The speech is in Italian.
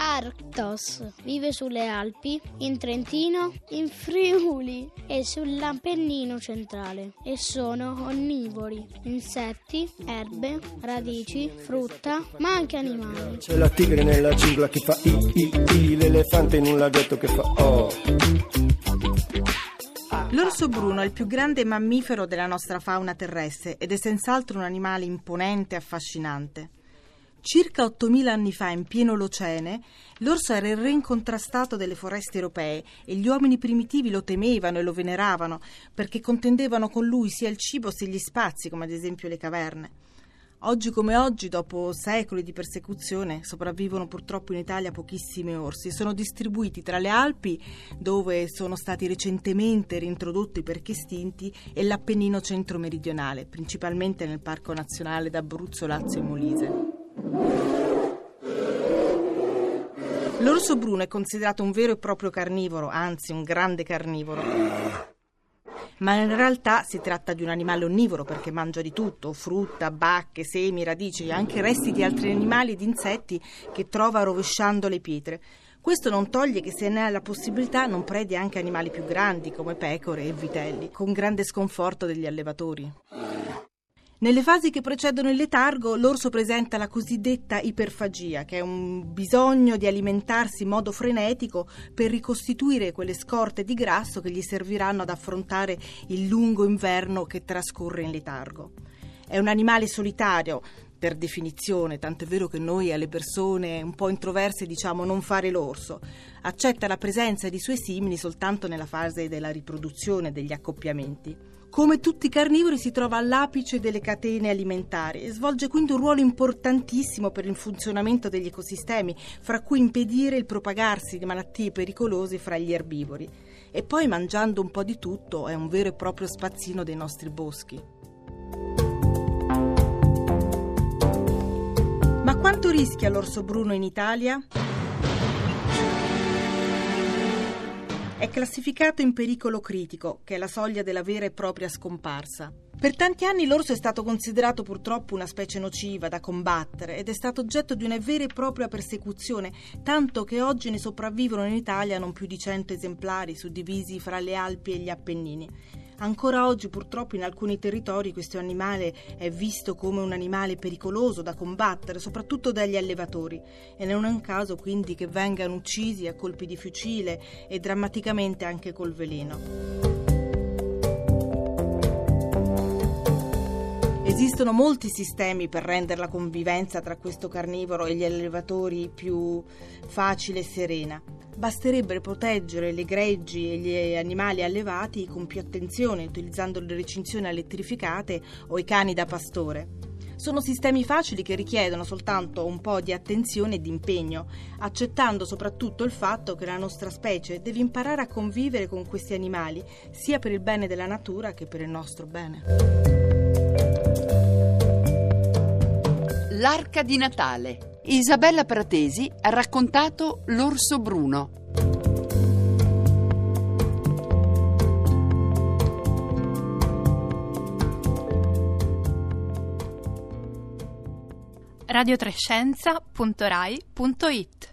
arctos. Vive sulle Alpi, in Trentino, in Friuli e sull'Appennino centrale e sono onnivori, insetti, erbe, radici, frutta, ma anche animali. C'è la tigre nella giungla che fa i i i, l'elefante in un laghetto che fa oh. L'orso bruno è il più grande mammifero della nostra fauna terrestre ed è senz'altro un animale imponente e affascinante. Circa 8.000 anni fa, in pieno Olocene, l'orso era il re incontrastato delle foreste europee e gli uomini primitivi lo temevano e lo veneravano perché contendevano con lui sia il cibo sia gli spazi, come ad esempio le caverne. Oggi come oggi, dopo secoli di persecuzione, sopravvivono purtroppo in Italia pochissimi orsi. Sono distribuiti tra le Alpi, dove sono stati recentemente reintrodotti perché estinti, e l'Appennino centro-meridionale, principalmente nel Parco Nazionale d'Abruzzo, Lazio e Molise. L'orso bruno è considerato un vero e proprio carnivoro, anzi un grande carnivoro. Ma in realtà si tratta di un animale onnivoro perché mangia di tutto, frutta, bacche, semi, radici e anche resti di altri animali ed insetti che trova rovesciando le pietre. Questo non toglie che se ne ha la possibilità non predi anche animali più grandi come pecore e vitelli, con grande sconforto degli allevatori. Nelle fasi che precedono il letargo, l'orso presenta la cosiddetta iperfagia, che è un bisogno di alimentarsi in modo frenetico per ricostituire quelle scorte di grasso che gli serviranno ad affrontare il lungo inverno che trascorre in letargo. È un animale solitario, per definizione, tanto è vero che noi alle persone un po' introverse diciamo non fare l'orso. Accetta la presenza di suoi simili soltanto nella fase della riproduzione degli accoppiamenti. Come tutti i carnivori si trova all'apice delle catene alimentari e svolge quindi un ruolo importantissimo per il funzionamento degli ecosistemi, fra cui impedire il propagarsi di malattie pericolose fra gli erbivori. E poi mangiando un po' di tutto è un vero e proprio spazzino dei nostri boschi. Quanto rischia l'orso bruno in Italia? È classificato in pericolo critico, che è la soglia della vera e propria scomparsa. Per tanti anni l'orso è stato considerato purtroppo una specie nociva da combattere ed è stato oggetto di una vera e propria persecuzione, tanto che oggi ne sopravvivono in Italia non più di 100 esemplari suddivisi fra le Alpi e gli Appennini. Ancora oggi purtroppo in alcuni territori questo animale è visto come un animale pericoloso da combattere, soprattutto dagli allevatori, e non è un caso quindi che vengano uccisi a colpi di fucile e drammaticamente anche col veleno. Esistono molti sistemi per rendere la convivenza tra questo carnivoro e gli allevatori più facile e serena. Basterebbe proteggere le greggi e gli animali allevati con più attenzione, utilizzando le recinzioni elettrificate o i cani da pastore. Sono sistemi facili che richiedono soltanto un po' di attenzione e di impegno, accettando soprattutto il fatto che la nostra specie deve imparare a convivere con questi animali, sia per il bene della natura che per il nostro bene. L'arca di Natale. Isabella Pratesi ha raccontato L'orso bruno. radiotrescienza.rai.it